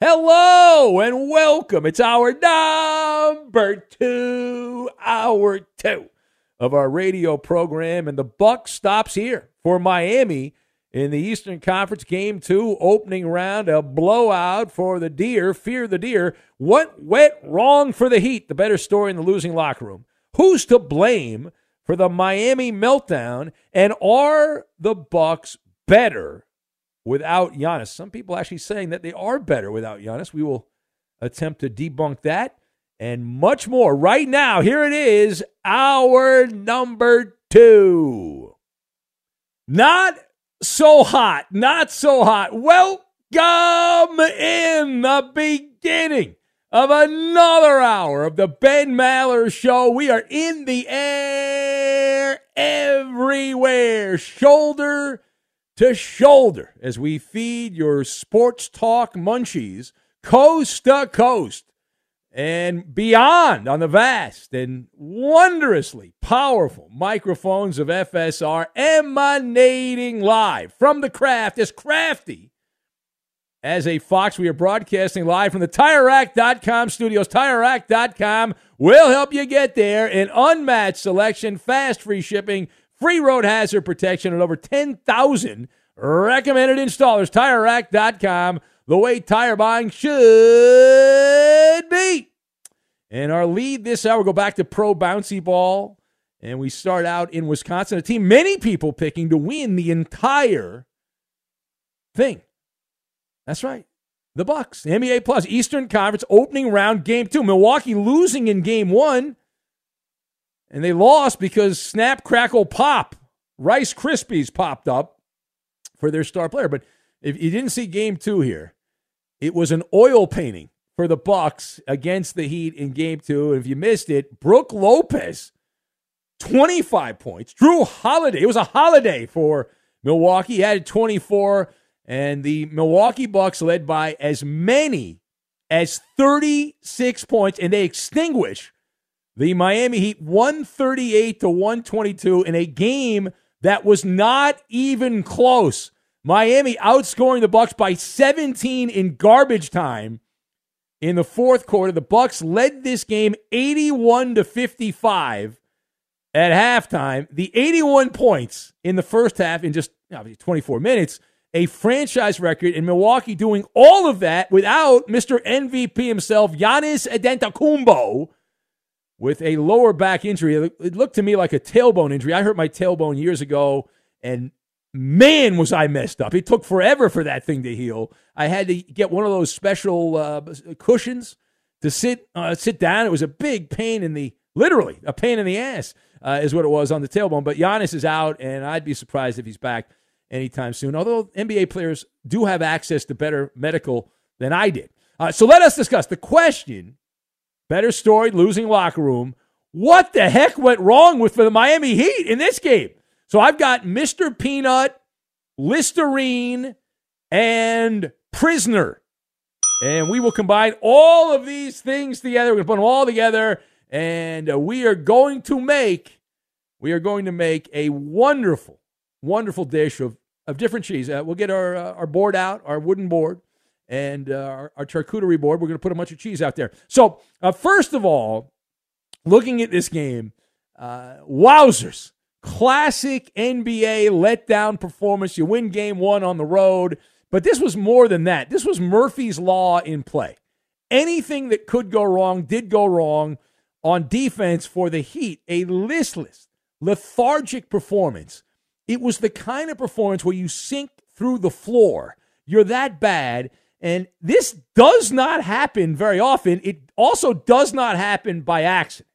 Hello and welcome. It's hour number two, hour two of our radio program, and the buck stops here for Miami in the Eastern Conference Game Two opening round. A blowout for the Deer. Fear the Deer. What went wrong for the Heat? The better story in the losing locker room. Who's to blame for the Miami meltdown? And are the Bucks better without Giannis. Some people actually saying that they are better without Giannis. We will attempt to debunk that and much more. Right now, here it is, hour number two. Not so hot, not so hot. Welcome in the beginning of another hour of the Ben Maller Show. We are in the air everywhere, shoulder to shoulder as we feed your sports talk munchies coast to coast and beyond on the vast and wondrously powerful microphones of FSR emanating live from the craft as crafty as a Fox. We are broadcasting live from the TireRack.com studios. TireRack.com will help you get there. An unmatched selection, fast free shipping, free road hazard protection, and over 10,000 recommended installers. TireRack.com, the way tire buying should be. And our lead this hour, go back to pro bouncy ball. And we start out in Wisconsin, a team many people picking to win the entire thing. That's right. The Bucks, NBA Plus, Eastern Conference opening round, game two. Milwaukee losing in game one. And they lost because Snap Crackle Pop, Rice Krispies popped up for their star player. But if you didn't see game two here, it was an oil painting for the Bucks against the Heat in game two. And if you missed it, Brook Lopez, 25 points. Jrue Holiday, it was a holiday for Milwaukee. He had 24. And the Milwaukee Bucks led by as many as 36 points, and they extinguish the Miami Heat 138 to 122 in a game that was not even close. Miami outscoring the Bucks by 17 in garbage time in the fourth quarter. The Bucks led this game 81 to 55 at halftime, the 81 points in the first half in just obviously 24 minutes, a franchise record in Milwaukee doing all of that without Mr. MVP himself, Giannis Antetokounmpo, with a lower back injury. It looked to me like a tailbone injury. I hurt my tailbone years ago, and man, was I messed up. It took forever for that thing to heal. I had to get one of those special uh, cushions to sit uh, sit down. It was a big pain in the literally a pain in the ass uh, is what it was on the tailbone. But Giannis is out, and I'd be surprised if he's back anytime soon. Although NBA players do have access to better medical than I did. Uh, so let us discuss the question. Better story, losing locker room. What the heck went wrong with the Miami Heat in this game? So I've got Mr. Peanut, Listerine, and Prisoner. And we will combine all of these things together. We're going to put them all together. And uh, we are going to make, we are going to make a wonderful, wonderful dish of, of different cheese. Uh, we'll get our, uh, our board out, our wooden board, and uh, our, our charcuterie board. We're going to put a bunch of cheese out there. So, uh, first of all, looking at this game, uh, wowzers classic NBA letdown performance. You win game one on the road, but this was more than that. This was Murphy's Law in play. Anything that could go wrong did go wrong on defense for the Heat. A listless, lethargic performance. It was the kind of performance where you sink through the floor. You're that bad. And this does not happen very often. It also does not happen by accident.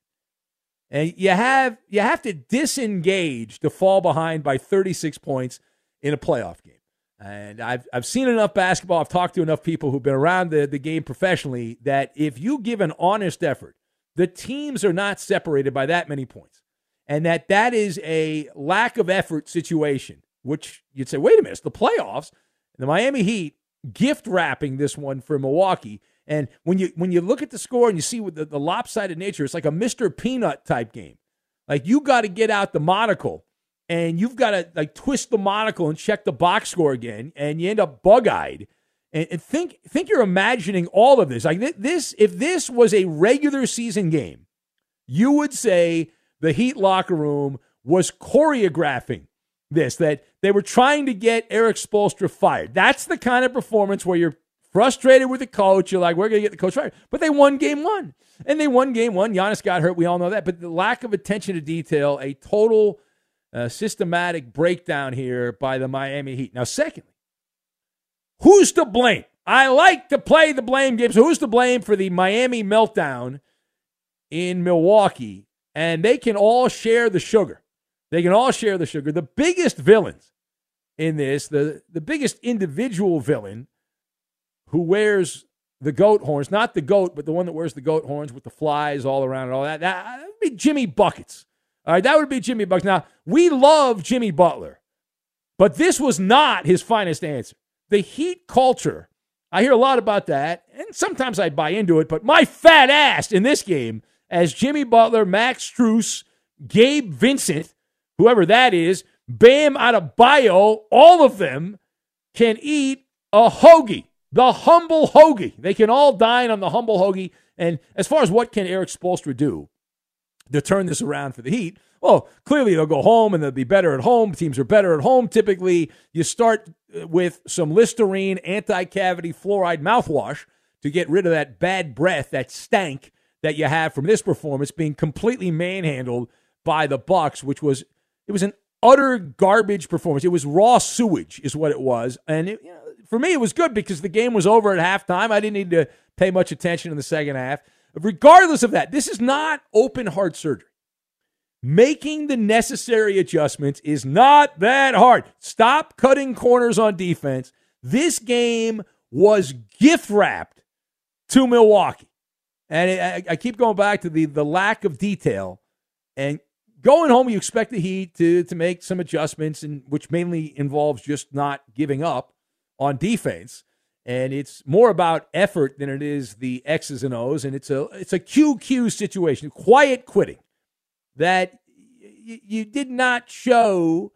And you have you have to disengage to fall behind by 36 points in a playoff game. And I've I've seen enough basketball, I've talked to enough people who've been around the, the game professionally that if you give an honest effort, the teams are not separated by that many points. And that that is a lack of effort situation, which you'd say, wait a minute, it's the playoffs. The Miami Heat gift wrapping this one for Milwaukee and when you when you look at the score and you see the, the lopsided nature, it's like a Mr. Peanut type game. Like you got to get out the monocle and you've got to like twist the monocle and check the box score again, and you end up bug eyed. And, and, think think you're imagining all of this. Like this, if this was a regular season game, you would say the Heat locker room was choreographing this. That they were trying to get Erik Spoelstra fired. That's the kind of performance where you're frustrated with the coach. You're like, we're going to get the coach fired. But they won game one. And they won game one. Giannis got hurt. We all know that. But the lack of attention to detail, a total uh, systematic breakdown here by the Miami Heat. Now, secondly, who's to blame? I like to play the blame game. So who's to blame for the Miami meltdown in Milwaukee? And they can all share the sugar. They can all share the sugar. The biggest villains in this, the, the biggest individual villain who wears the goat horns, not the goat, but the one that wears the goat horns with the flies all around and all that. That would be Jimmy Buckets. All right, that would be Jimmy Buckets. Now, we love Jimmy Butler, but this was not his finest answer. The Heat culture, I hear a lot about that, and sometimes I buy into it, but my fat ass in this game, as Jimmy Butler, Max Strus, Gabe Vincent, whoever that is, Bam Adebayo, all of them can eat a hoagie the humble hoagie. They can all dine on the humble hoagie. And as far as what can Erik Spoelstra do to turn this around for the Heat, well, clearly they'll go home and they'll be better at home. Teams are better at home. Typically, you start uh, with some Listerine anti-cavity fluoride mouthwash to get rid of that bad breath, that stank that you have from this performance being completely manhandled by the Bucks, which was it was an utter garbage performance. It was raw sewage, is what it was, and it, you know, for me, it was good because the game was over at halftime. I didn't need to pay much attention in the second half. Regardless of that, this is not open heart surgery. Making the necessary adjustments is not that hard. Stop cutting corners on defense. This game was gift wrapped to Milwaukee. And I, I, keep going back to the, the lack of detail. And going home, you expect the Heat to, to make some adjustments, and which mainly involves just not giving up on defense. And it's more about effort than it is the X's and O's. And it's a it's a QQ situation, quiet quitting. That y- you did not show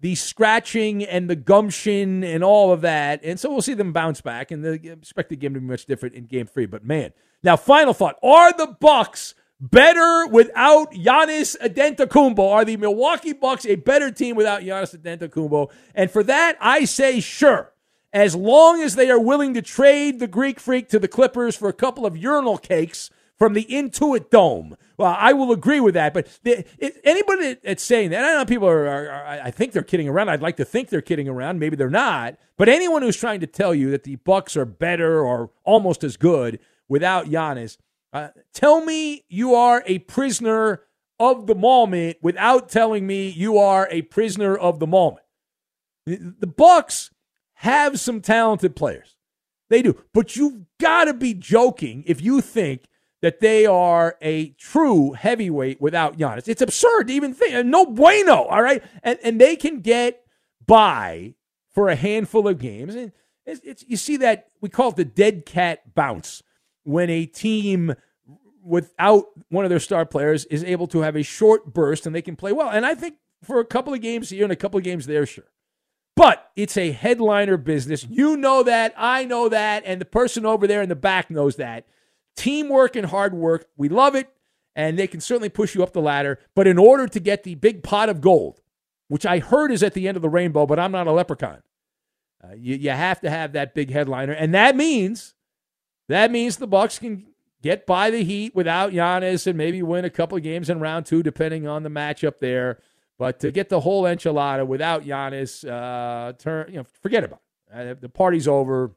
the scratching and the gumption and all of that. And so we'll see them bounce back. And the expect the game to be much different in game three. But man, now final thought: Are the Bucks better without Giannis Antetokounmpo? Are the Milwaukee Bucks a better team without Giannis Antetokounmpo? And for that, I say sure. As long as they are willing to trade the Greek freak to the Clippers for a couple of urinal cakes from the Intuit Dome. Well, I will agree with that. But the, it, anybody that's saying that, I know people are, are, are, I think they're kidding around. I'd like to think they're kidding around. Maybe they're not. But anyone who's trying to tell you that the Bucks are better or almost as good without Giannis, uh, tell me you are a prisoner of the moment without telling me you are a prisoner of the moment. The, Bucks have some talented players. They do. But you've got to be joking if you think that they are a true heavyweight without Giannis. It's absurd to even think. No bueno, all right? And, and they can get by for a handful of games. And it's, it's, you see that, we call it the dead cat bounce when a team without one of their star players is able to have a short burst and they can play well. And I think for a couple of games here and a couple of games there, sure. But it's a headliner business. You know that. I know that. And the person over there in the back knows that. Teamwork and hard work, we love it, and they can certainly push you up the ladder. But in order to get the big pot of gold, which I heard is at the end of the rainbow, but I'm not a leprechaun, uh, you, you have to have that big headliner, and that means that means the Bucks can get by the Heat without Giannis and maybe win a couple of games in round two, depending on the matchup there. But to get the whole enchilada without Giannis, uh, turn you know, forget about it. Uh, the party's over.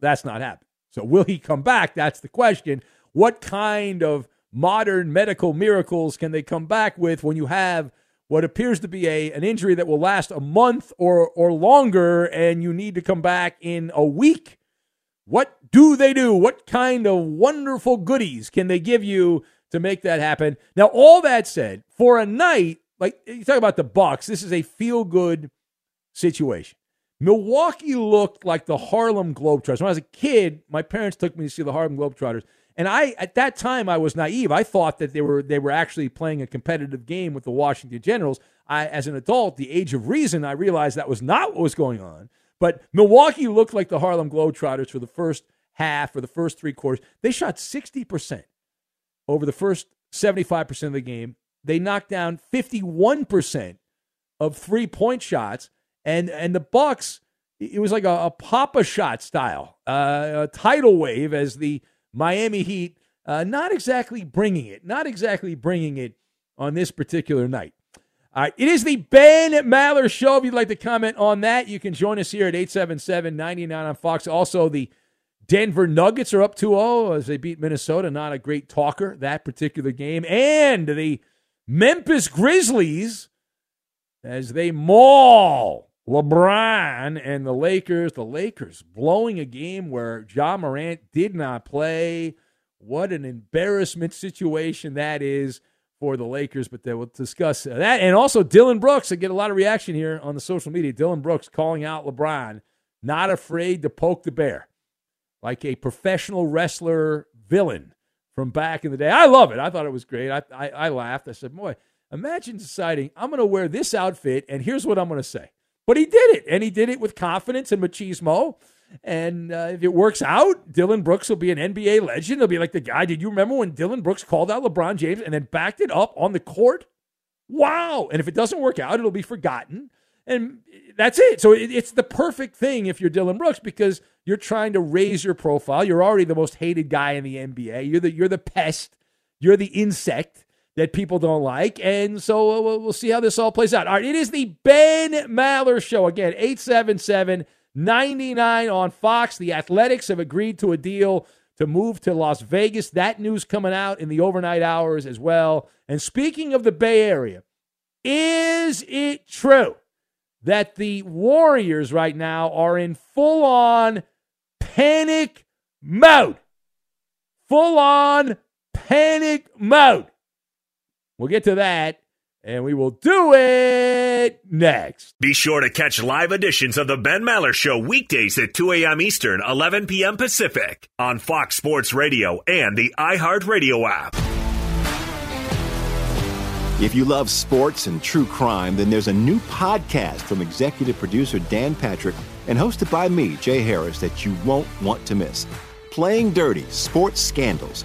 That's not happening. So, will he come back? That's the question. What kind of modern medical miracles can they come back with when you have what appears to be a, an injury that will last a month or, or longer and you need to come back in a week? What do they do? What kind of wonderful goodies can they give you to make that happen? Now, all that said, for a night, like you talk about the Bucks, this is a feel good situation. Milwaukee looked like the Harlem Globetrotters. When I was a kid, my parents took me to see the Harlem Globetrotters. And I at that time I was naive. I thought that they were they were actually playing a competitive game with the Washington Generals. I as an adult, the age of reason, I realized that was not what was going on. But Milwaukee looked like the Harlem Globetrotters for the first half or the first three quarters. They shot 60% over the first 75% of the game. They knocked down 51% of three-point shots and and the Bucks, it was like a, a Pop-A-Shot style, uh, a tidal wave as the Miami Heat, uh, not exactly bringing it, not exactly bringing it on this particular night. All right, it is the Ben Maller Show. If you'd like to comment on that, you can join us here at 877 99 on Fox. Also, the Denver Nuggets are up 2 0 as they beat Minnesota. Not a great talker, that particular game. And the Memphis Grizzlies as they maul LeBron and the Lakers, the Lakers blowing a game where Ja Morant did not play. What an embarrassment situation that is for the Lakers, but they will discuss that. And also Dillon Brooks, I get a lot of reaction here on the social media. Dillon Brooks calling out LeBron, not afraid to poke the bear like a professional wrestler villain from back in the day. I love it. I thought it was great. I, I, I laughed. I said, boy, imagine deciding I'm going to wear this outfit, and here's what I'm going to say. But he did it, and he did it with confidence and machismo. And uh, if it works out, Dillon Brooks will be an NBA legend. He'll be like the guy. Did you remember when Dillon Brooks called out LeBron James and then backed it up on the court? Wow. And if it doesn't work out, it'll be forgotten. And that's it. So it, it's the perfect thing if you're Dillon Brooks because you're trying to raise your profile. You're already the most hated guy in the NBA. You're the you're the pest. You're the insect that people don't like. And so uh, we'll see how this all plays out. All right, it is the Ben Maller Show. Again, 877 99 on Fox. The Athletics have agreed to a deal to move to Las Vegas. That news coming out in the overnight hours as well. And speaking of the Bay Area, is it true that the Warriors right now are in full on panic mode? Full on panic mode. We'll get to that, and we will do it next. Be sure to catch live editions of the Ben Maller Show weekdays at 2 a.m. Eastern, 11 p.m. Pacific on Fox Sports Radio and the iHeartRadio app. If you love sports and true crime, then there's a new podcast from executive producer Dan Patrick and hosted by me, Jay Harris, that you won't want to miss. Playing Dirty Sports Scandals.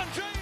James.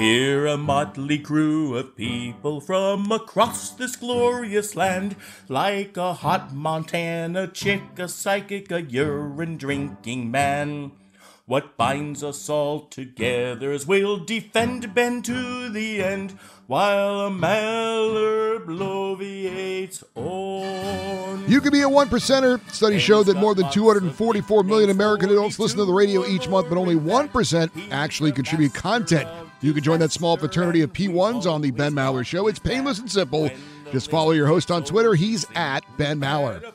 We're a motley crew of people from across this glorious land, like a hot Montana chick, a psychic, a urine drinking man. What binds us all together is we'll defend Ben to the end, while a Maller bloviates on. You could be a one percenter. Studies show that more than 244 million American adults listen to the radio each month, but only 1% actually contribute content. You can join that small fraternity of P1s on the Ben Maller Show. It's painless and simple. Just follow your host on Twitter. He's at Ben Maller.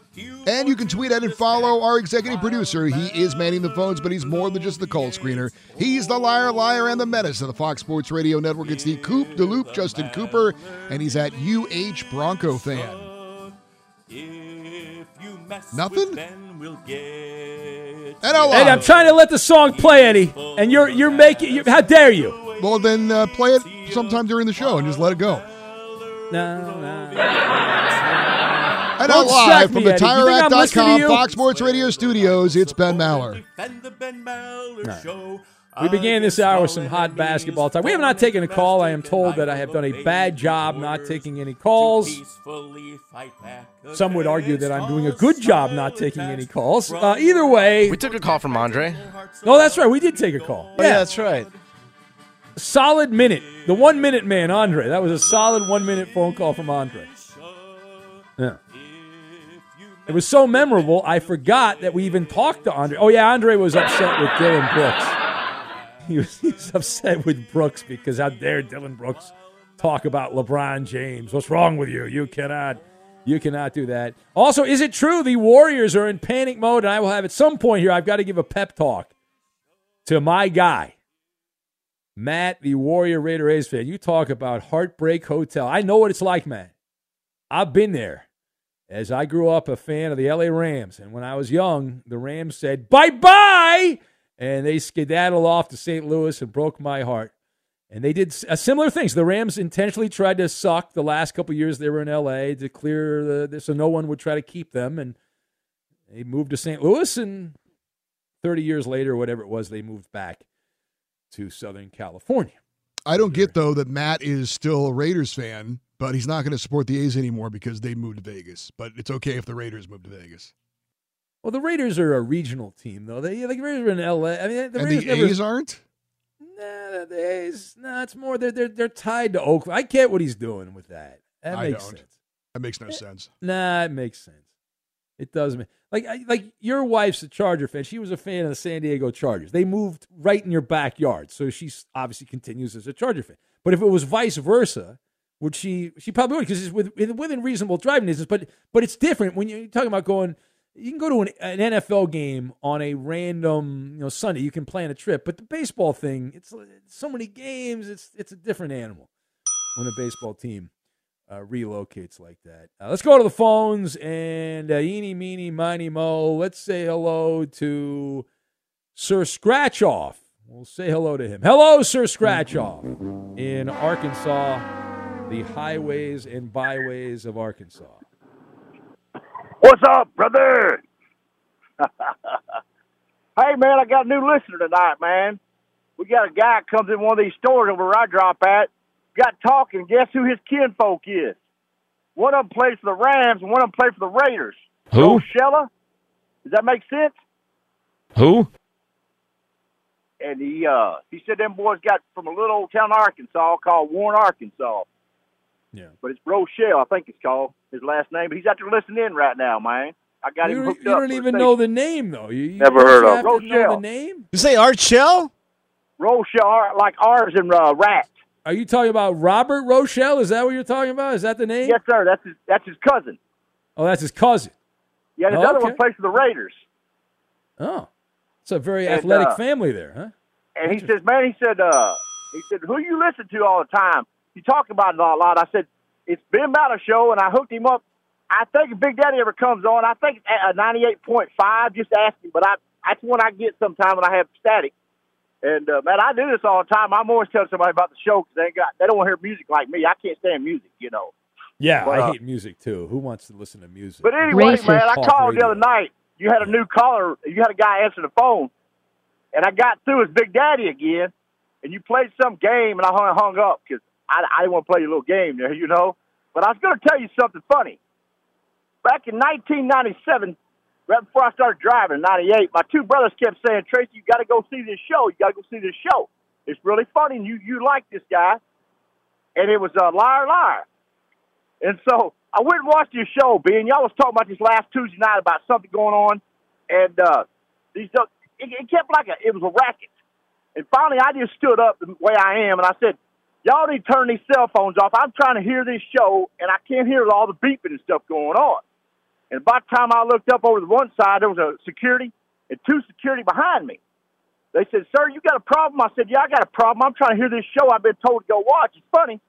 And you can tweet at and follow our executive producer. He is manning the phones, but he's more than just the call screener. He's the liar, liar, and the menace of the Fox Sports Radio Network. It's the Coop de Loop, Justin Cooper, and he's at UH Bronco fan. Nothing? And I'll And I'm trying to let the song play, Eddie, and you're you're making. You're, how dare you? Well, then uh, play it sometime during the show and just let it go. No, no. And Don't live from me, the Eddie. You think I'm listening to TireRack.com? Fox Sports Radio studios, it's Ben Maller. Defend the Ben Maller Right. We began this hour with some hot basketball talk. We have not taken a call. I am told that I have done a bad job not taking any calls. Some would argue that I'm doing a good job not taking any calls. Uh, either way, We took a call from Andre. no, that's right. We did take a call. Oh, yeah, that's right. Solid minute. The one minute man, Andre. That was a solid one minute phone call from Andre. Yeah. It was so memorable, I forgot that we even talked to Andre. Oh, yeah, Andre was upset with Dillon Brooks. He was, upset with Brooks because how dare Dillon Brooks talk about LeBron James? What's wrong with you? You cannot. You cannot do that. Also, is it true the Warriors are in panic mode? And I will have at some point here, I've got to give a pep talk to my guy, Matt, the Warrior Raider A's fan, you talk about Heartbreak Hotel. I know what it's like, man. I've been there. As I grew up a fan of the LA Rams, and when I was young, the Rams said bye bye, and they skedaddled off to St. Louis and broke my heart. And they did uh, similar things. The Rams intentionally tried to suck the last couple years they were in LA to clear the so no one would try to keep them, and they moved to St. Louis, and 30 years later, whatever it was, they moved back to Southern California. I don't get though that Matt is still a Raiders fan, but he's not going to support the A's anymore because they moved to Vegas. But it's okay if the Raiders move to Vegas. Well, the Raiders are a regional team, though. They like the Raiders are in L.A. I mean, the and Raiders the never, A's aren't. Nah, the A's. No, it's more they're they're they're tied to Oakland. I get what he's doing with that. That I makes don't. sense. That makes no eh, sense. Nah, it makes sense. It does make like I- like your wife's a Charger fan. She was a fan of the San Diego Chargers. They moved right in your backyard, so she obviously continues as a Charger fan. But if it was vice versa, would she? She probably would because it's with, within reasonable driving distance. But but it's different when you're talking about going. You can go to an, an NFL game on a random you know Sunday. You can plan a trip, but the baseball thing, it's, it's so many games. It's it's a different animal when a baseball team uh, relocates like that. Uh, let's go to the phones and uh, eeny, meeny, miny, mo. Let's say hello to Sir Scratchoff. We'll say hello to him. Hello, Sir Scratchoff in Arkansas, the highways and byways of Arkansas. What's up, brother? hey, man, I got a new listener tonight, man. We got a guy comes in one of these stores where I drop at, got talking. Guess who his kinfolk is? One of them plays for the Rams, and one of them plays for the Raiders. Who? Shella. Does that make sense? Who? And he uh he said them boys got from a little old town, Arkansas, called Warren, Arkansas. Yeah. But it's Rochelle, I think it's called his last name. But he's out there listening in right now, man. I got You, him don't- hooked you up. don't even know the name, though. You, you Never heard of have know Rochelle. the name. You say Art Shell? Rochelle, R- like ours and uh, rat. Are you talking about Robert Rochell? Is that what you're talking about? Is that the name? Yes, sir. That's his. That's his cousin. Oh, that's his cousin. Yeah, his Oh, other okay. one plays for the Raiders. Oh, it's a very And, athletic uh, family there, huh? And he says, man, he said, uh, he said, who you listen to all the time? You talk about it a lot. I said, it's Ben Maller show, and I hooked him up. I think if Big Daddy ever comes on, I think a ninety-eight point five. Just ask him, but I that's one I get sometime when I have static. And uh, man, I do this all the time. I'm always telling somebody about the show because they ain't got they don't want to hear music like me. I can't stand music, you know. Yeah, But, I uh, hate music too. Who wants to listen to music? But anyway, man, I Talk called the other night. You had a new caller. You had a guy answer the phone, and I got through as Big Daddy again. And you played some game, and I hung, hung up because I, I didn't want to play your little game there, you know. But I was going to tell you something funny. Back in 1997, right before I started driving in '98, my two brothers kept saying, "Tracy, you got to go see this show. You got to go see this show. It's really funny. And you you like this guy." And it was uh, Liar Liar. And so I went and watched your show, B, and y'all was talking about this last Tuesday night about something going on, and uh, these it, it kept like a it was a racket. And finally, I just stood up the way I am, and I said, "Y'all need to turn these cell phones off. I'm trying to hear this show, and I can't hear all the beeping and stuff going on." And by the time I looked up over the one side, there was a security and two security behind me. They said, "Sir, you got a problem?" I said, "Yeah, I got a problem. I'm trying to hear this show. I've been told to go watch. It's funny."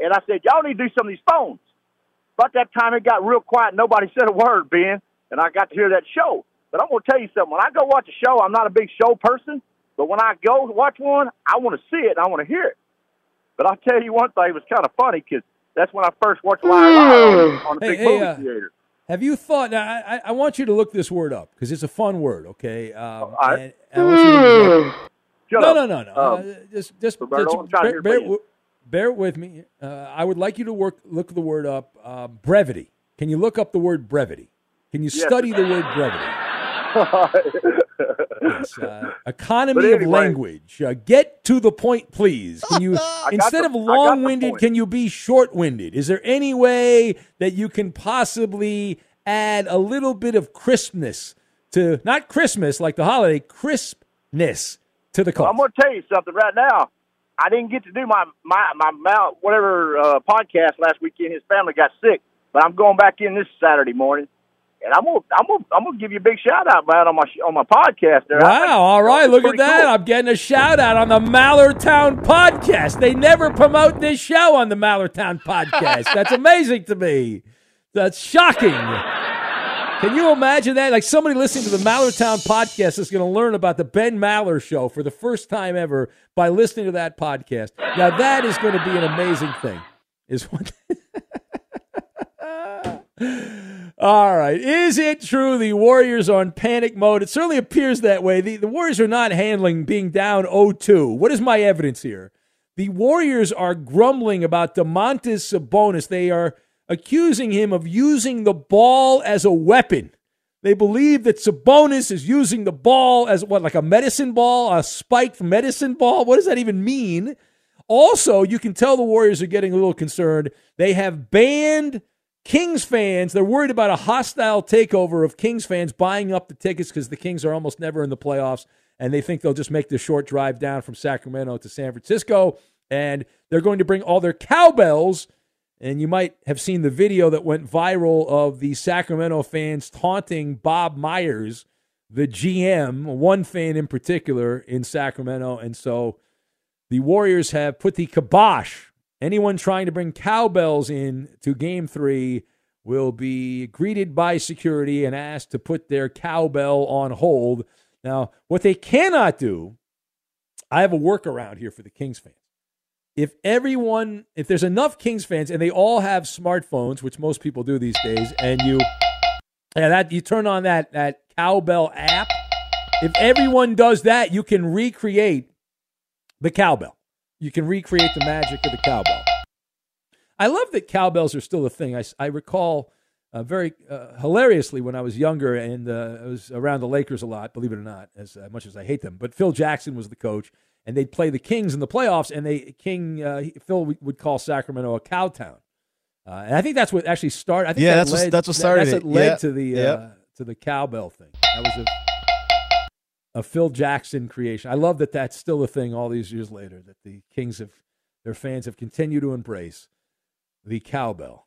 And I said, "Y'all need to do some of these phones." About that time, it got real quiet. Nobody said a word, Ben, and I got to hear that show. But I'm going to tell you something. When I go watch a show, I'm not a big show person. But when I go watch one, I want to see it and I want to hear it. But I'll tell you one thing. It was kind of funny because that's when I first watched Liar Liar on, on a Hey, big hey, movie uh, theater. Have you thought? Now, I, I- I want you to look this word up because it's a fun word. Okay, um, and I want you to Shut no, no, no, no, Um, Uh, just, just, Roberto, just I'm trying to bear, bear, from you. w- bear with me. Uh, I would like you to work look the word up. Uh, brevity. Can you look up the word brevity? Can you Yes. study the word brevity? Uh, economy But of language. Uh, get to the point, please. Can you instead the- of I got the long-winded, can you be short-winded? Is there any way that you can possibly add a little bit of crispness to not Christmas like the holiday, crispness to the call? I'm going to tell you something right now. I didn't get to do my my my Mount whatever uh, podcast last weekend. His family got sick, but I'm going back in this Saturday morning, and I'm gonna I'm gonna I'm gonna give you a big shout out, man, on my sh- on my podcast. There, Wow, all right, look at that. cool. I'm getting a shout out on the Mallertown podcast. They never promote this show on the Mallertown podcast. That's amazing to me. That's shocking. Can you imagine that? Like somebody listening to the Mallertown podcast is going to learn about the Ben Maller show for the first time ever by listening to that podcast. Now that is going to be an amazing thing. Is what All right. Is it true the Warriors are on panic mode? It certainly appears that way. The, the Warriors are not handling being down 0-2. What is my evidence here? The Warriors are grumbling about Domantas Sabonis. They are accusing him of using the ball as a weapon. They believe that Sabonis is using the ball as what, like a medicine ball, a spiked medicine ball? What does that even mean? Also, you can tell the Warriors are getting a little concerned. They have banned Kings fans. They're worried about a hostile takeover of Kings fans buying up the tickets because the Kings are almost never in the playoffs, and they think they'll just make the short drive down from Sacramento to San Francisco. And they're going to bring all their cowbells. And you might have seen the video that went viral of the Sacramento fans taunting Bob Myers, the GM, one fan in particular in Sacramento. And so the Warriors have put the kibosh. Anyone trying to bring cowbells in to game three will be greeted by security and asked to put their cowbell on hold. Now, what they cannot do, I have a workaround here for the Kings fans. If everyone, if there's enough Kings fans and they all have smartphones, which most people do these days, and you, yeah, that you turn on that that cowbell app. If everyone does that, you can recreate the cowbell. You can recreate the magic of the cowbell. I love that cowbells are still a thing. I, I recall uh, very uh, hilariously when I was younger and uh, I was around the Lakers a lot, believe it or not, as uh, much as I hate them. But Phil Jackson was the coach, and they'd play the Kings in the playoffs, and they King uh, Phil would call Sacramento a cow town. Uh, and I think that's what actually started. I think Yeah, that that's what- that's what that- started That's what led Yeah. to the uh, to the cowbell thing. That was a a Phil Jackson creation. I love that that's still a thing all these years later. That the Kings have their fans have continued to embrace the cowbell.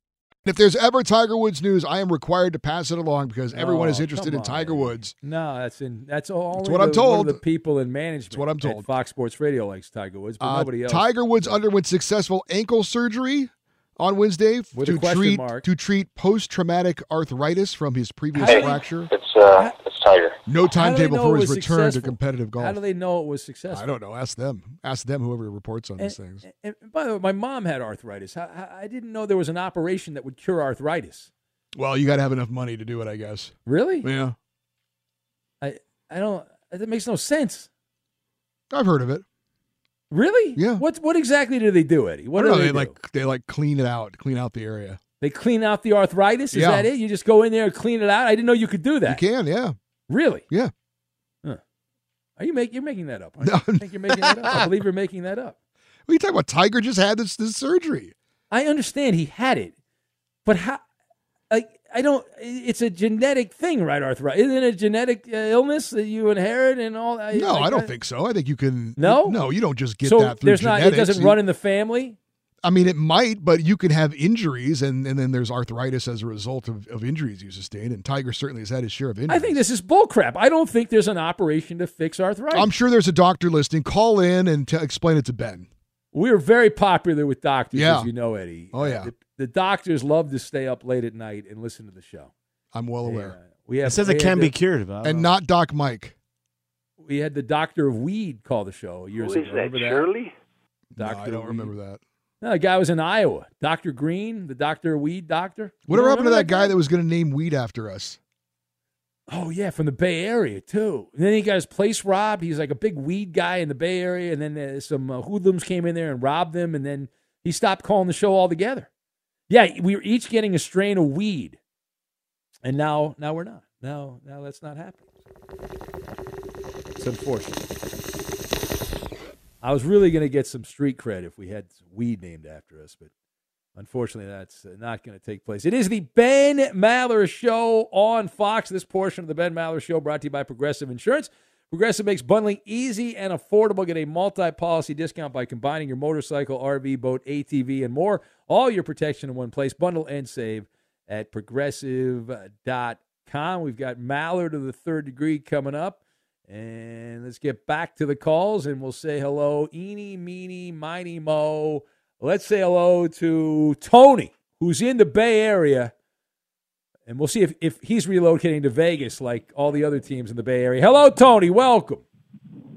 If there's ever Tiger Woods news, I am required to pass it along because everyone is Oh, interested in Tiger. Woods. No, that's in that's all. That's what I'm the, of told. the people in management. That's what I'm told. Fox Sports Radio likes Tiger Woods, but Uh, nobody else. Tiger Woods underwent successful ankle surgery on Wednesday With to treat mark. to treat post-traumatic arthritis from his previous Hey, fracture. It's uh, it's Tiger. No How do they timetable for his was return to competitive golf. How do they know it was successful? I don't know. Ask them. Ask them. Whoever reports on these things. and- and by the way, my mom had arthritis. I, I- I didn't know there was an operation that would cure arthritis. Well, you got to have enough money to do it, I guess. Really? Yeah, I I don't. That makes no sense. I've heard of it. Really? Yeah. What what exactly do they do, Eddie? What do know, they, they like they like clean it out, clean out the area. They clean out the arthritis. Is Yeah. that it? You just go in there and clean it out. I didn't know you could do that. You can, yeah, Really? yeah. Huh. Are you make you're making that up? you? I think you're making that up. I believe you're making that up. What are you talking about? Tiger just had this, this surgery. I understand he had it, but how? I don't. It's a genetic thing, right? Arthritis isn't it a genetic uh, illness that you inherit and all that? No, Like, I don't think so. I think you can. No? no, you don't just get so that through there's not. It doesn't You- run in the family. I mean, it might, but you can have injuries, and, and then there's arthritis as a result of, of injuries you sustain. And Tiger certainly has had his share of injuries. I think this is bullcrap. I don't think there's an operation to fix arthritis. I'm sure there's a doctor listening. Call in and t- explain it to Ben. We are very popular with doctors, Yeah. as you know, Eddie. Oh, Uh, yeah. the, the doctors love to stay up late at night and listen to the show. I'm well They, aware. uh, we have, It says it can the- be cured. But And know. not Doc Mike. We had the doctor of weed call the show years Who is ago. that, Remember that? Shirley? No, Doctor I don't of remember weed. that. No, the guy was in Iowa. Dr. Green, the doctor of weed doctor. You Whatever happened to remember that guy that was going to name weed after us? Oh yeah, from the Bay Area too. And then he got his place robbed. He's like a big weed guy in the Bay Area, and then uh, some uh, hoodlums came in there and robbed them, and then he stopped calling the show altogether. Yeah, we were each getting a strain of weed, and now now we're not. Now now that's not happening. It's unfortunate. I was really going to get some street cred if we had weed named after us, but Unfortunately, that's uh, not going to take place. It is the Ben Maller Show on Fox. This portion of the Ben Maller Show brought to you by Progressive Insurance. Progressive makes bundling easy and affordable. Get a multi policy discount by combining your motorcycle, RV, boat, ATV, and more. All your protection in one place. Bundle and save at progressive.com. We've got Maller of the third degree coming up. And let's get back to the calls and we'll say hello, eeny, meeny, miny, mo. Let's say hello to Tony, who's in the Bay Area. And we'll see if, if he's relocating to Vegas like all the other teams in the Bay Area. Hello, Tony. Welcome.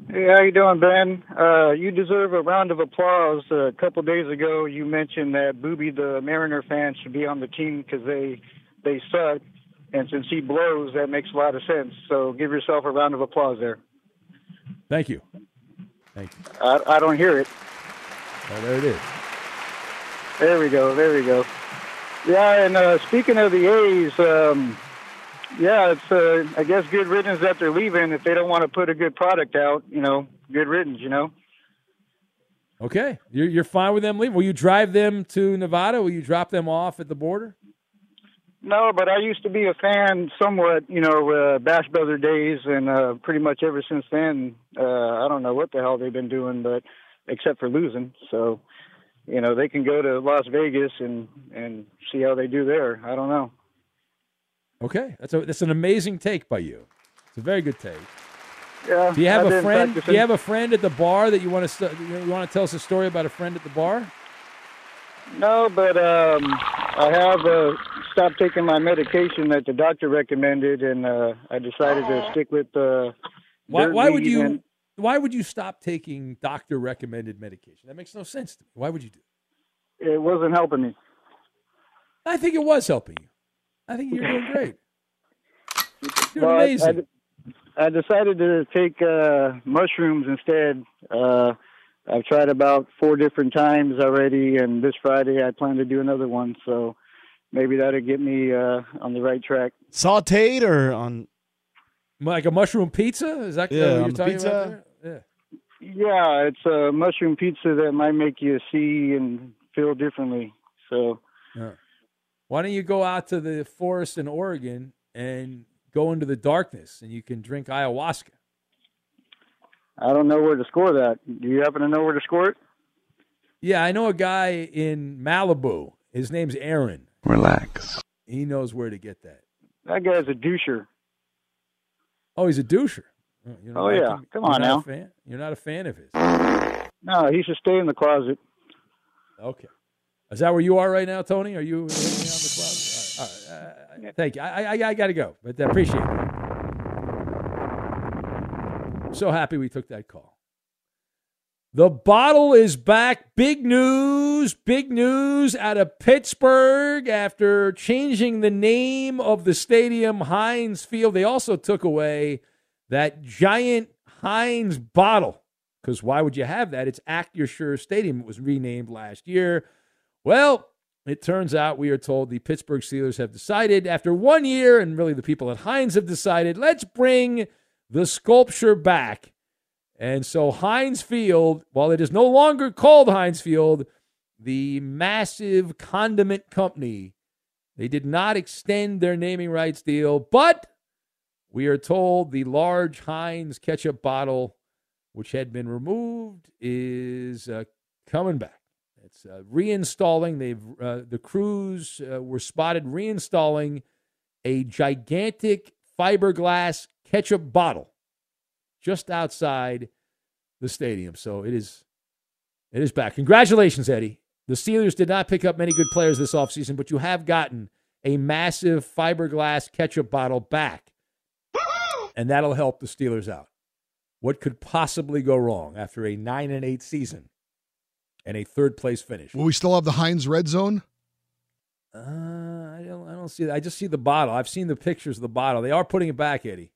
Hey, how you doing, Ben? Uh, you deserve a round of applause. Uh, a couple days ago, you mentioned that Booby, the Mariner fan, should be on the team because they they suck. And since he blows, that makes a lot of sense. So give yourself a round of applause there. Thank you. Thank you. I, I don't hear it. Oh, there it is. There we go. There we go. Yeah, and uh, speaking of the A's, um, yeah, it's uh, I guess good riddance that they're leaving if they don't want to put a good product out. You know, good riddance. You know. Okay. You're, you're fine with them leaving. Will you drive them to Nevada? Will you drop them off at the border? No, but I used to be a fan somewhat, you know, uh, Bash Brother days, and uh, pretty much ever since then, uh, I don't know what the hell they've been doing, but except for losing. So, you know, they can go to Las Vegas and and see how they do there. I don't know. Okay. That's a that's an amazing take by you. It's a very good take. Yeah. Do you have I've a friend? Do you have a friend at the bar that you want to you want to tell us a story about a friend at the bar? No, but um, I have uh, stopped taking my medication that the doctor recommended, and uh, I decided to stick with uh, Why, why would you? and- Why would you stop taking doctor recommended medication? That makes no sense to me. Why would you do? it wasn't helping me. I think it was helping you. I think you're doing great. You're Well, I- amazing. I, I decided to take uh, mushrooms instead. Uh, I've tried about four different times already, and this Friday I plan to do another one. So maybe that'll get me uh, on the right track. Sauteed or on like a mushroom pizza? Is that uh, Yeah, what on you're the talking pizza. about? Yeah. Yeah, it's a mushroom pizza that might make you see and feel differently. So Yeah. Why don't you go out to the forest in Oregon and go into the darkness and you can drink ayahuasca? I don't know where to score that. Do you happen to know where to score it? Yeah, I know a guy in Malibu. His name's Aaron. Relax. He knows where to get that. That guy's a doucher. Oh, he's a doucher. Oh, you don't Oh, like yeah. him? Come You're on not now. A fan? You're not a fan of his. No, he should stay in the closet. Okay. Is that where you are right now, Tony? Are you hanging in the closet? All right. All right. Uh, thank you. I, I, I got to go, but I appreciate it. So happy we took that call. The bottle is back. Big news. Big news out of Pittsburgh after changing the name of the stadium, Heinz Field. They also took away that giant Heinz bottle because why would you have that? It's Acrisure Stadium. It was renamed last year. Well, it turns out we are told the Pittsburgh Steelers have decided after one year, and really the people at Heinz have decided, let's bring the sculpture back. And so Heinz Field, while it is no longer called Heinz Field, the massive condiment company, they did not extend their naming rights deal, but we are told the large Heinz ketchup bottle, which had been removed, is uh, coming back. It's uh, reinstalling. They've uh, the crews uh, were spotted reinstalling a gigantic fiberglass ketchup bottle just outside the stadium. So it is it is back. Congratulations, Eddie. The Steelers did not pick up many good players this offseason, but you have gotten a massive fiberglass ketchup bottle back. And that'll help the Steelers out. What could possibly go wrong after a 9 and 8 season and a third place finish? Will we still have the Heinz Red Zone? Uh, I don't. I don't see that. I just see the bottle. I've seen the pictures of the bottle. They are putting it back, Eddie.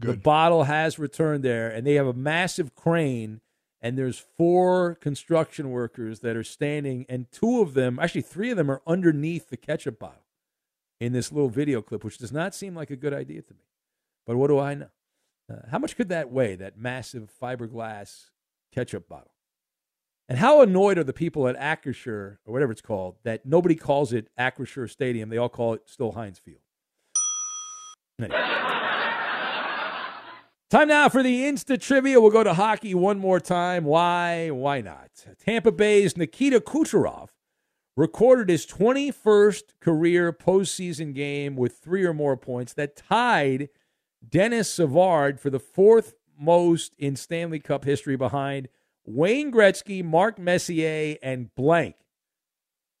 The bottle has returned there, and they have a massive crane. And there's four construction workers that are standing, and two of them, actually three of them, are underneath the ketchup bottle in this little video clip, which does not seem like a good idea to me. But what do I know? Uh, how much could that weigh? That massive fiberglass ketchup bottle. And how annoyed are the people at Acrisure or whatever it's called that nobody calls it Acrisure Stadium? They all call it still Heinz Field. Anyway. Time now for the Insta Trivia. We'll go to hockey one more time. Why? Why not? Tampa Bay's Nikita Kucherov recorded his 21st career postseason game with three or more points that tied Denis Savard for the fourth most in Stanley Cup history behind Wayne Gretzky, Mark Messier, and blank.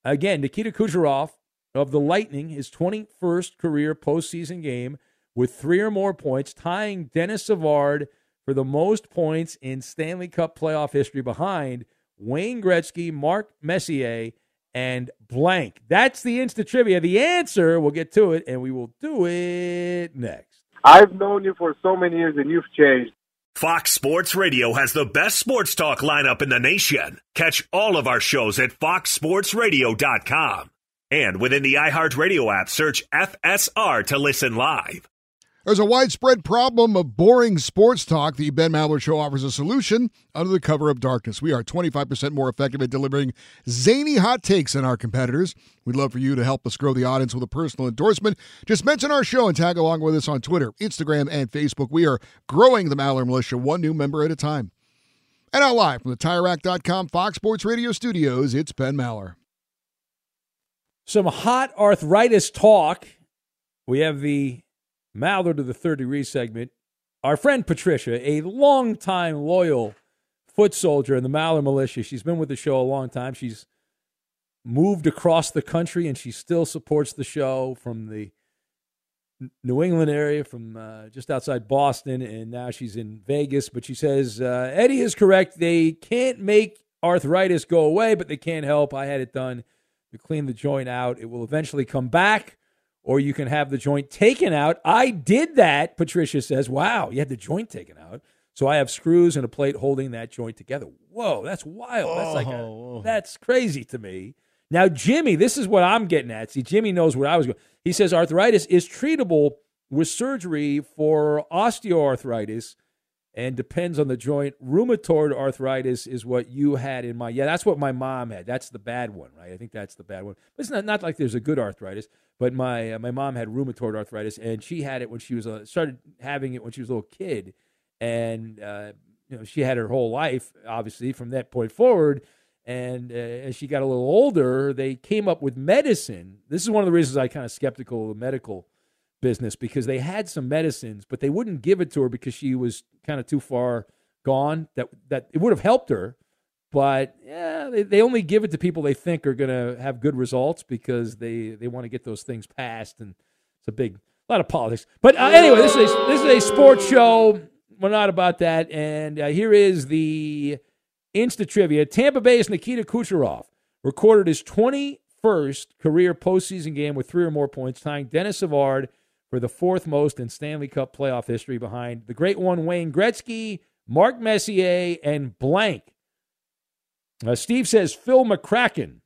Again, Nikita Kucherov of the Lightning, his 21st career postseason game with three or more points, tying Denis Savard for the most points in Stanley Cup playoff history behind Wayne Gretzky, Mark Messier, and blank. That's the Insta Trivia. The answer, we'll get to it, and we will do it next. I've known you for so many years, and you've changed. Fox Sports Radio has the best sports talk lineup in the nation. Catch all of our shows at foxsportsradio.com. And within the iHeartRadio app, search FSR to listen live. There's a widespread problem of boring sports talk. The Ben Maller Show offers a solution under the cover of darkness. We are 25% more effective at delivering zany hot takes than our competitors. We'd love for you to help us grow the audience with a personal endorsement. Just mention our show and tag along with us on Twitter, Instagram, and Facebook. We are growing the Maller Militia one new member at a time. And now live from the TireRack.com Fox Sports Radio studios, it's Ben Maller. Some hot arthritis talk. We have the Maller to the third degree segment. Our friend Patricia, a longtime loyal foot soldier in the Maller militia. She's been with the show a long time. She's moved across the country and she still supports the show from the New England area, from uh, just outside Boston, and now she's in Vegas. But she says uh, Eddie is correct. They can't make arthritis go away, but they can't help. I had it done. to clean the joint out. It will eventually come back or you can have the joint taken out. I did that, Patricia says. Wow, you had the joint taken out. So I have screws and a plate holding that joint together. Whoa, that's wild. That's like a, oh, that's crazy to me. Now, Jimmy, this is what I'm getting at. See, Jimmy knows where I was going. He says arthritis is treatable with surgery for osteoarthritis and depends on the joint. Rheumatoid arthritis is what you had in my. Yeah, that's what my mom had. That's the bad one, right? I think that's the bad one. But it's not not like there's a good arthritis. But my uh, my mom had rheumatoid arthritis, and she had it when she was started having it when she was a little kid, and uh, you know she had her whole life, obviously, from that point forward. And uh, as she got a little older, they came up with medicine. This is one of the reasons I kind of skeptical of medical business because they had some medicines, but they wouldn't give it to her because she was kind of too far gone. That that it would have helped her, but yeah, they, they only give it to people they think are going to have good results because they they want to get those things passed, and it's a big a lot of politics. But uh, anyway, this is a, this is a sports show. We're not about that. And uh, here is the Insta trivia: Tampa Bay's Nikita Kucherov recorded his 21st career postseason game with three or more points, tying Denis Savard for the fourth most in Stanley Cup playoff history behind the great one Wayne Gretzky, Mark Messier, and blank. Uh, Steve says Phil McCracken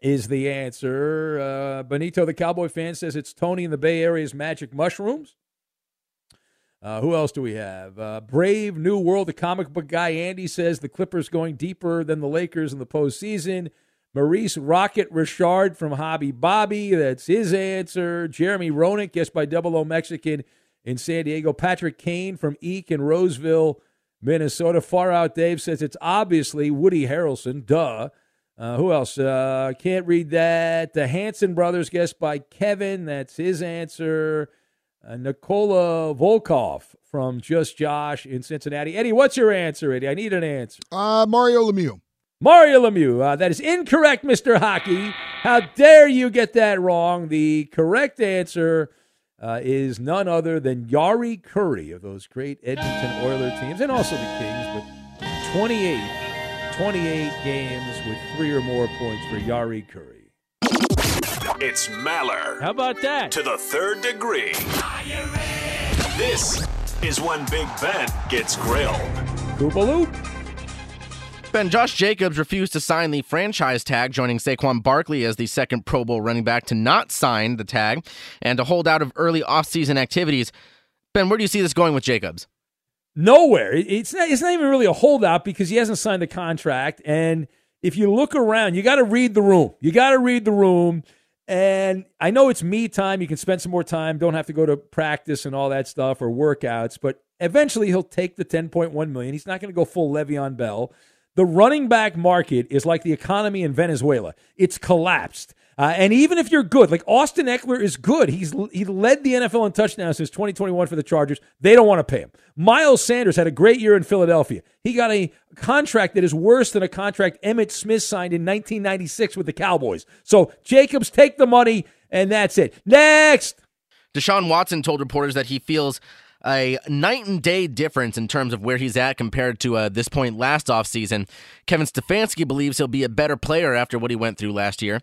is the answer. Uh, Benito, the Cowboy fan, says it's Tony in the Bay Area's Magic Mushrooms. Uh, who else do we have? Uh, Brave New World, the comic book guy, Andy says the Clippers going deeper than the Lakers in the postseason. Maurice Rocket Richard from Hobby Bobby. That's his answer. Jeremy Roenick, guessed by Double O Mexican in San Diego. Patrick Kane from Eek in Roseville, Minnesota. Far Out Dave says it's obviously Woody Harrelson. Duh. Uh, who else? Uh, can't read that. The Hanson brothers, guessed by Kevin. That's his answer. Uh, Nikola Volkov from Just Josh in Cincinnati. Eddie, what's your answer, Eddie? I need an answer. Uh, Mario Lemieux. Mario Lemieux. Uh, that is incorrect, Mr. Hockey. How dare you get that wrong? The correct answer uh, is none other than Jari Kurri of those great Edmonton Oiler teams and also the Kings, but 28, 28 games with three or more points for Jari Kurri. It's Maller. How about that? To the third degree. This is when Big Ben gets grilled. Koopaloop. Ben, Josh Jacobs refused to sign the franchise tag, joining Saquon Barkley as the second Pro Bowl running back to not sign the tag and to hold out of early offseason activities. Ben, where do you see this going with Jacobs? Nowhere. It's not, it's not even really a holdout because he hasn't signed the contract. And if you look around, you got to read the room. You got to read the room. And I know it's me time. You can spend some more time. Don't have to go to practice and all that stuff or workouts. But eventually, he'll take the 10.1 million. He's not going to go full Le'Veon Bell. The running back market is like the economy in Venezuela. It's collapsed. Uh, and even if you're good, like Austin Ekeler is good. He's he led the NFL in touchdowns since 2021 for the Chargers. They don't want to pay him. Miles Sanders had a great year in Philadelphia. He got a contract that is worse than a contract Emmitt Smith signed in 1996 with the Cowboys. So Jacobs take the money, and that's it. Next. Deshaun Watson told reporters that he feels a night and day difference in terms of where he's at compared to uh, this point last offseason. Kevin Stefanski believes he'll be a better player after what he went through last year.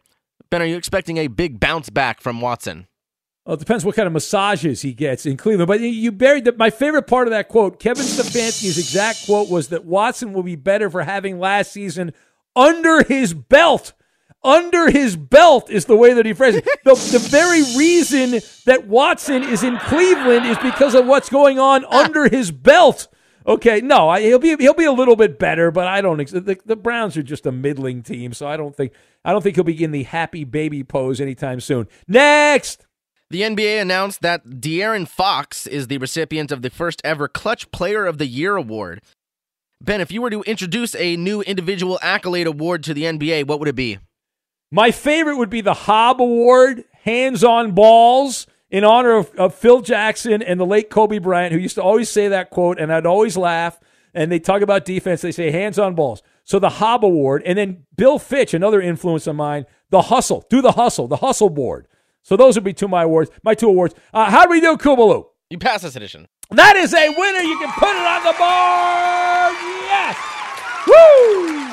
Ben, are you expecting a big bounce back from Watson? Well, it depends what kind of massages he gets in Cleveland. But you buried the, my favorite part of that quote. Kevin Stefanski's exact quote was that Watson will be better for having last season under his belt. Under his belt is the way that he phrases it. The, the very reason that Watson is in Cleveland is because of what's going on ah. under his belt. Okay, no, I, he'll be he'll be a little bit better, but I don't. The, the Browns are just a middling team, so I don't think I don't think he'll be in the happy baby pose anytime soon. Next. The NBA announced that De'Aaron Fox is the recipient of the first ever Clutch Player of the Year award. Ben, if you were to introduce a new individual accolade award to the NBA, what would it be? My favorite would be the Hob Award, hands on balls, in honor of, of Phil Jackson and the late Kobe Bryant, who used to always say that quote, and I'd always laugh. And they talk about defense, they say hands on balls. So the Hob Award, and then Bill Fitch, another influence of mine, the Hustle, do the Hustle, the Hustle Board. So those would be two of my awards, my two awards. Uh, how do we do, Kubaloo? You pass this edition. That is a winner. You can put it on the board. Yes. Woo!